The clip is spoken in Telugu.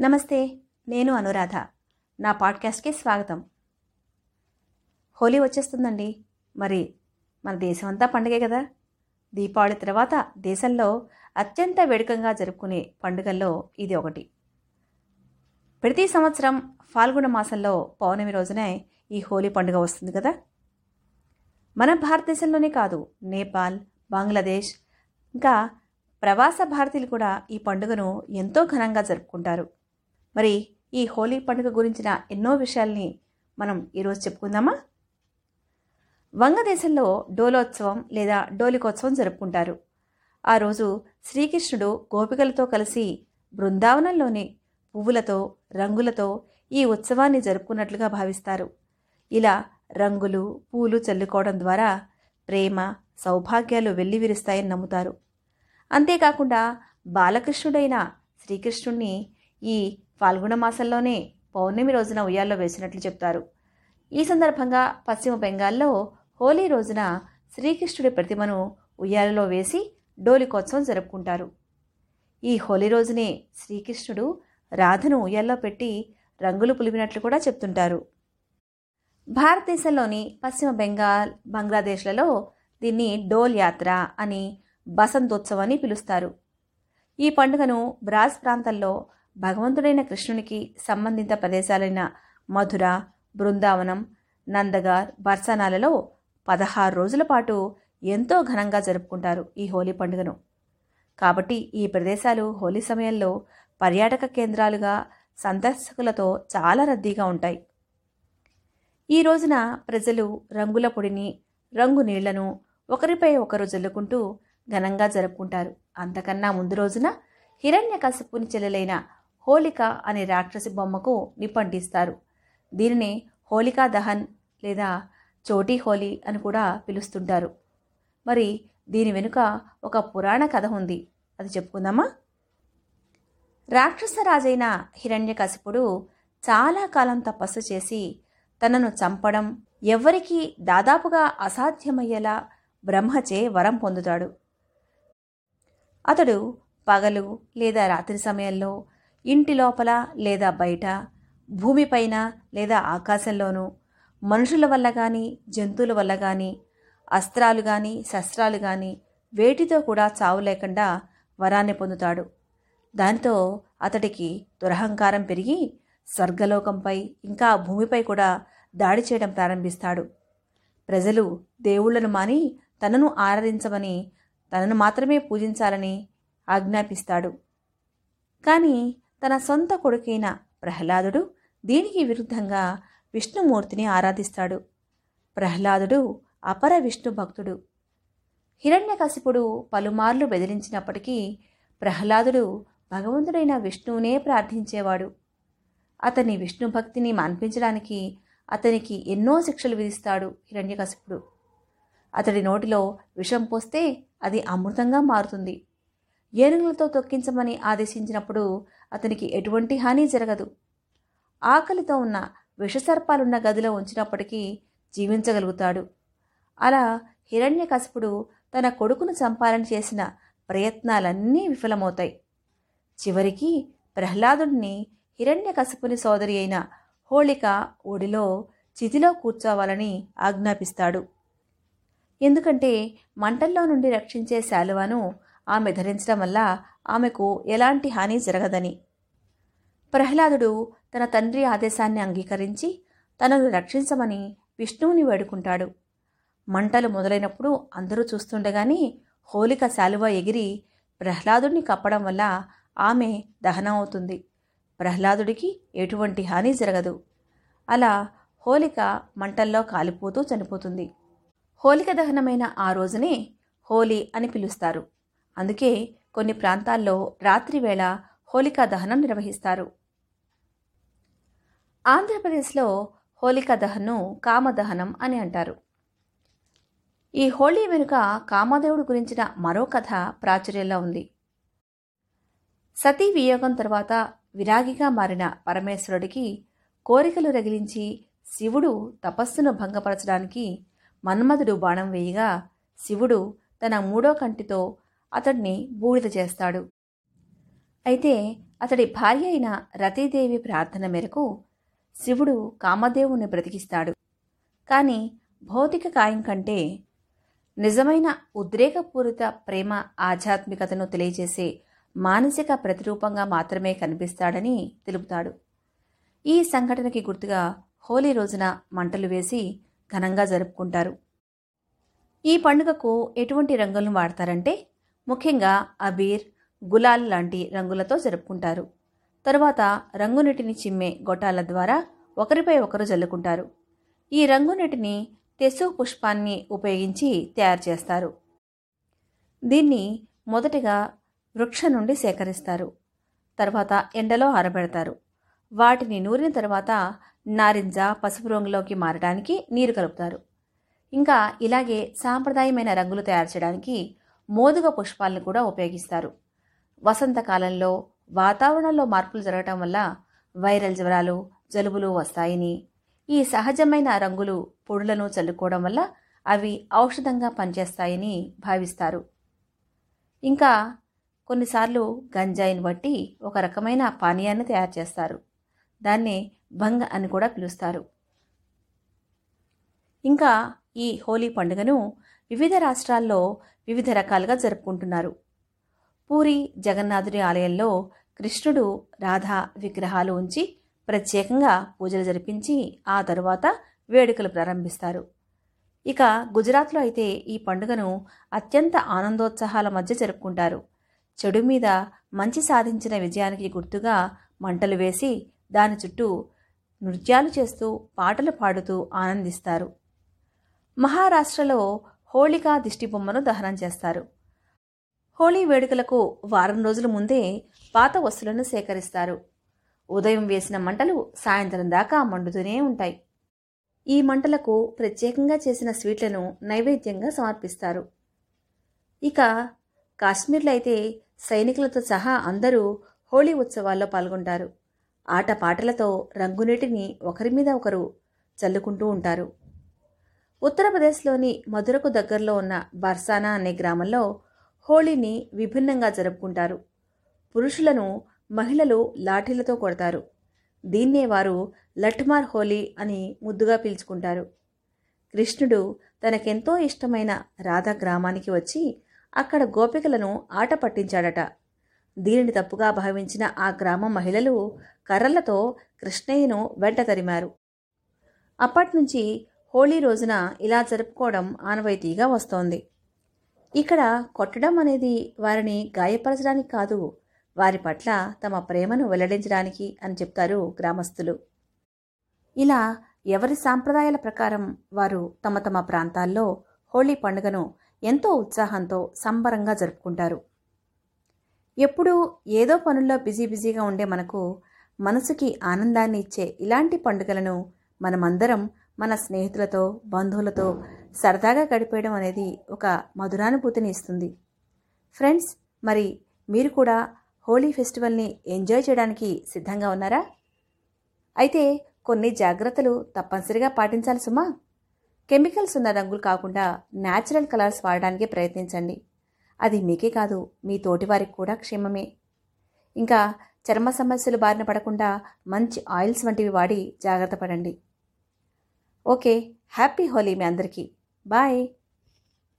నమస్తే నేను అనురాధ. నా పాడ్కాస్ట్కి స్వాగతం. హోలీ వచ్చేస్తుందండి. మరి మన దేశం అంతా పండుగే కదా. దీపావళి తర్వాత దేశంలో అత్యంత వేడుకంగా జరుపుకునే పండుగల్లో ఇది ఒకటి. ప్రతి సంవత్సరం ఫాల్గుణ మాసంలో పౌర్ణమి రోజునే ఈ హోలీ పండుగ వస్తుంది కదా. మన భారతదేశంలోనే కాదు నేపాల్ బంగ్లాదేశ్ ఇంకా ప్రవాస భారతీయులు కూడా ఈ పండుగను ఎంతో ఘనంగా జరుపుకుంటారు. మరి ఈ హోలీ పండుగ గురించిన ఎన్నో విషయాల్ని మనం ఈరోజు చెప్పుకుందామా? వంగదేశంలో డోలోత్సవం లేదా డోలికోత్సవం జరుపుకుంటారు. ఆ రోజు శ్రీకృష్ణుడు గోపికలతో కలిసి బృందావనంలోని పువ్వులతో రంగులతో ఈ ఉత్సవాన్ని జరుపుకున్నట్లుగా భావిస్తారు. ఇలా రంగులు పూలు చల్లుకోవడం ద్వారా ప్రేమ సౌభాగ్యాలు వెల్లివిరుస్తాయని నమ్ముతారు. అంతేకాకుండా బాలకృష్ణుడైన శ్రీకృష్ణుణ్ణి ఈ ఫాల్గుణ మాసంలోనే పౌర్ణమి రోజున ఉయ్యాల్లో వేసినట్లు చెప్తారు. ఈ సందర్భంగా పశ్చిమ బెంగాల్లో హోలీ రోజున శ్రీకృష్ణుడి ప్రతిమను ఉయ్యాలలో వేసి డోలికోత్సవం జరుపుకుంటారు. ఈ హోలీ రోజునే శ్రీకృష్ణుడు రాధను ఉయ్యాల్లో పెట్టి రంగులు పులిపినట్లు కూడా చెప్తుంటారు. భారతదేశంలోని పశ్చిమ బెంగాల్ బంగ్లాదేశ్లలో దీన్ని డోల్ యాత్ర అని బసంతోత్సవం అని పిలుస్తారు. ఈ పండుగను బ్రాజ్ ప్రాంతంలో భగవంతుడైన కృష్ణునికి సంబంధిత ప్రదేశాలైన మధుర బృందావనం నందగార్ బర్సనాలలో పదహారు రోజుల పాటు ఎంతో ఘనంగా జరుపుకుంటారు ఈ హోలీ పండుగను. కాబట్టి ఈ ప్రదేశాలు హోలీ సమయంలో పర్యాటక కేంద్రాలుగా సందర్శకులతో చాలా రద్దీగా ఉంటాయి. ఈ రోజున ప్రజలు రంగుల పొడిని రంగు నీళ్ళను ఒకరిపై ఒకరు జల్లుకుంటూ ఘనంగా జరుపుకుంటారు. అంతకన్నా ముందు రోజున హిరణ్యకశపుని చెల్లెలైన హోలిక అనే రాక్షసి బొమ్మకు నిప్పంటిస్తారు. దీనిని హోలికా దహన్ లేదా చోటీ హోలీ అని కూడా పిలుస్తుంటారు. మరి దీని వెనుక ఒక పురాణ కథ ఉంది. అది చెప్పుకుందామా? రాక్షస రాజైన హిరణ్యకశిపుడు చాలా కాలం తపస్సు చేసి తనను చంపడం ఎవ్వరికీ దాదాపుగా అసాధ్యమయ్యేలా బ్రహ్మచే వరం పొందుతాడు. అతడు పగలు లేదా రాత్రి సమయంలో ఇంటి లోపల లేదా బయట భూమిపైన లేదా ఆకాశంలోనూ మనుషుల వల్ల కానీ జంతువుల వల్ల కానీ అస్త్రాలు కానీ శస్త్రాలు కానీ వేటితో కూడా చావు లేకుండా వరాన్ని పొందుతాడు. దానితో అతడికి దురహంకారం పెరిగి స్వర్గలోకంపై ఇంకా భూమిపై కూడా దాడి చేయడం ప్రారంభిస్తాడు. ప్రజలు దేవుళ్ళను మాని తనను ఆరాధించమని తనను మాత్రమే పూజించాలని ఆజ్ఞాపిస్తాడు. కానీ తన సొంత కొడుకైన ప్రహ్లాదుడు దీనికి విరుద్ధంగా విష్ణుమూర్తిని ఆరాధిస్తాడు. ప్రహ్లాదుడు అపర విష్ణు భక్తుడు. హిరణ్యకశిపుడు పలుమార్లు బెదిరించినప్పటికీ ప్రహ్లాదుడు భగవంతుడైన విష్ణువునే ప్రార్థించేవాడు. అతని విష్ణు భక్తిని మాన్పించడానికి అతనికి ఎన్నో శిక్షలు విధిస్తాడు హిరణ్యకశిపుడు. అతడి నోటిలో విషం పోస్తే అది అమృతంగా మారుతుంది. ఏనుగులతో తొక్కించమని ఆదేశించినప్పుడు అతనికి ఎటువంటి హాని జరగదు. ఆకలితో ఉన్న విషసర్పాలున్న గదిలో ఉంచినప్పటికీ జీవించగలుగుతాడు. అలా హిరణ్యకశపుడు తన కొడుకును చంపాలని చేసిన ప్రయత్నాలన్నీ విఫలమవుతాయి. చివరికి ప్రహ్లాదుడిని హిరణ్యకశపుని సోదరి అయిన హోళిక ఒడిలో చితిలో కూర్చోవాలని ఆజ్ఞాపిస్తాడు. ఎందుకంటే మంటల్లో నుండి రక్షించే శాలువాను ఆమె ధరించడం వల్ల ఆమెకు ఎలాంటి హాని జరగదని. ప్రహ్లాదుడు తన తండ్రి ఆదేశాన్ని అంగీకరించి తనను రక్షించమని విష్ణువుని వేడుకుంటాడు. మంటలు మొదలైనప్పుడు అందరూ చూస్తుండగానే హోలిక శాలువ ఎగిరి ప్రహ్లాదుడిని కప్పడం వల్ల ఆమె దహనం అవుతుంది ప్రహ్లాదుడికి ఎటువంటి హాని జరగదు. అలా హోలిక మంటల్లో కాలిపోతూ చనిపోతుంది. హోలిక దహనమైన ఆ రోజునే హోలీ అని పిలుస్తారు. అందుకే కొన్ని ప్రాంతాల్లో రాత్రివేళ హోలికా దహనం నిర్వహిస్తారు. ఆంధ్రప్రదేశ్లో హోలికా దహన్ను కామదహనం అని అంటారు. ఈ హోళీ వెనుక కామదేవుడు గురించిన మరో కథ ప్రాచుర్యంలో ఉంది. సతీ వియోగం తర్వాత విరాగిగా మారిన పరమేశ్వరుడికి కోరికలు రగిలించి శివుడు తపస్సును భంగపరచడానికి మన్మధుడు బాణం వేయగా శివుడు తన మూడో కంటితో అతడిని బూడిద చేస్తాడు. అయితే అతడి భార్య అయిన రతీదేవి ప్రార్థన మేరకు శివుడు కామదేవుని బ్రతికిస్తాడు. కానీ భౌతిక కాయం కంటే నిజమైన ఉద్రేకపూరిత ప్రేమ ఆధ్యాత్మికతను తెలియజేసే మానసిక ప్రతిరూపంగా మాత్రమే కనిపిస్తాడని తెలుపుతాడు. ఈ సంఘటనకి గుర్తుగా హోలీ రోజున మంటలు వేసి ఘనంగా జరుపుకుంటారు. ఈ పండుగకు ఎటువంటి రంగులను వాడతారంటే ముఖ్యంగా అబీర్ గులాల్ లాంటి రంగులతో జరుపుకుంటారు. తరువాత రంగునీటిని చిమ్మే గొట్టాల ద్వారా ఒకరిపై ఒకరు జల్లుకుంటారు. ఈ రంగునీటిని తెసు పుష్పాన్ని ఉపయోగించి తయారు చేస్తారు. దీన్ని మొదటిగా వృక్షం నుండి సేకరిస్తారు. తర్వాత ఎండలో ఆరబెడతారు. వాటిని నూరిన తర్వాత నారింజ పసుపు రంగులోకి మారడానికి నీరు కలుపుతారు. ఇంకా ఇలాగే సాంప్రదాయమైన రంగులు తయారు చేయడానికి మోదుగ పుష్పాలను కూడా ఉపయోగిస్తారు. వసంతకాలంలో వాతావరణంలో మార్పులు జరగటం వల్ల వైరల్ జ్వరాలు జలుబులు వస్తాయని ఈ సహజమైన రంగులు పొడులను చల్లుకోవడం వల్ల అవి ఔషధంగా పనిచేస్తాయని భావిస్తారు. ఇంకా కొన్నిసార్లు గంజాయిని బట్టి ఒక రకమైన పానీయాన్ని తయారు చేస్తారు. దాన్ని భంగ్ అని కూడా పిలుస్తారు. ఇంకా ఈ హోలీ పండుగను వివిధ రాష్ట్రాల్లో వివిధ రకాలుగా జరుపుకుంటున్నారు. పూరి జగన్నాథుడి ఆలయంలో కృష్ణుడు రాధా విగ్రహాలు ఉంచి ప్రత్యేకంగా పూజలు జరిపించి ఆ తరువాత వేడుకలు ప్రారంభిస్తారు. ఇక గుజరాత్లో అయితే ఈ పండుగను అత్యంత ఆనందోత్సాహాల మధ్య జరుపుకుంటారు. చెడు మీద మంచి సాధించిన విజయానికి గుర్తుగా మంటలు వేసి దాని చుట్టూ నృత్యాలు చేస్తూ పాటలు పాడుతూ ఆనందిస్తారు. మహారాష్ట్రలో హోళికా దిష్టిబొమ్మను దహనం చేస్తారు. హోళీ వేడుకలకు వారం రోజుల ముందే పాత వస్తువులను సేకరిస్తారు. ఉదయం వేసిన మంటలు సాయంత్రం దాకా మండుతూనే ఉంటాయి. ఈ మంటలకు ప్రత్యేకంగా చేసిన స్వీట్లను నైవేద్యంగా సమర్పిస్తారు. ఇక కాశ్మీర్లో అయితే సైనికులతో సహా అందరూ హోళీ ఉత్సవాల్లో పాల్గొంటారు. ఆటపాటలతో రంగునీటిని ఒకరి మీద ఒకరు చల్లుకుంటూ ఉంటారు. ఉత్తరప్రదేశ్లోని మధురకు దగ్గరలో ఉన్న బర్సానా అనే గ్రామంలో హోళీని విభిన్నంగా జరుపుకుంటారు. పురుషులను మహిళలు లాఠీలతో కొడతారు. దీన్నే వారు లఠ్మార్ హోలీ అని ముద్దుగా పిలుచుకుంటారు. కృష్ణుడు తనకెంతో ఇష్టమైన రాధ గ్రామానికి వచ్చి అక్కడ గోపికలను ఆట పట్టించాడట. దీనిని తప్పుగా భావించిన ఆ గ్రామ మహిళలు కర్రలతో కృష్ణయ్యను వెంట తరిమారు. అప్పట్నుంచి హోళీ రోజున ఇలా జరుపుకోవడం ఆనవాయితీగా వస్తోంది. ఇక్కడ కొట్టడం అనేది వారిని గాయపరచడానికి కాదు వారి పట్ల తమ ప్రేమను వెల్లడించడానికి అని చెప్తారు గ్రామస్తులు. ఇలా ఎవరి సాంప్రదాయాల ప్రకారం వారు తమ తమ ప్రాంతాల్లో హోళీ పండుగను ఎంతో ఉత్సాహంతో సంబరంగా జరుపుకుంటారు. ఎప్పుడూ ఏదో పనుల్లో బిజీ బిజీగా ఉండే మనకు మనసుకి ఆనందాన్ని ఇచ్చే ఇలాంటి పండుగలను మనమందరం మన స్నేహితులతో బంధువులతో సరదాగా గడిపేయడం అనేది ఒక మధురానుభూతిని ఇస్తుంది. ఫ్రెండ్స్ మరి మీరు కూడా హోలీ ఫెస్టివల్ని ఎంజాయ్ చేయడానికి సిద్ధంగా ఉన్నారా? అయితే కొన్ని జాగ్రత్తలు తప్పనిసరిగా పాటించాలి సుమా. కెమికల్స్ ఉన్న రంగులు కాకుండా న్యాచురల్ కలర్స్ వాడడానికి ప్రయత్నించండి. అది మీకే కాదు మీ తోటి వారికి కూడా క్షేమమే. ఇంకా చర్మ సమస్యలు బారిన పడకుండా మంచి ఆయిల్స్ వంటివి వాడి జాగ్రత్త పడండి. ఓకే హ్యాపీ హోలీ మీ అందరికీ బాయ్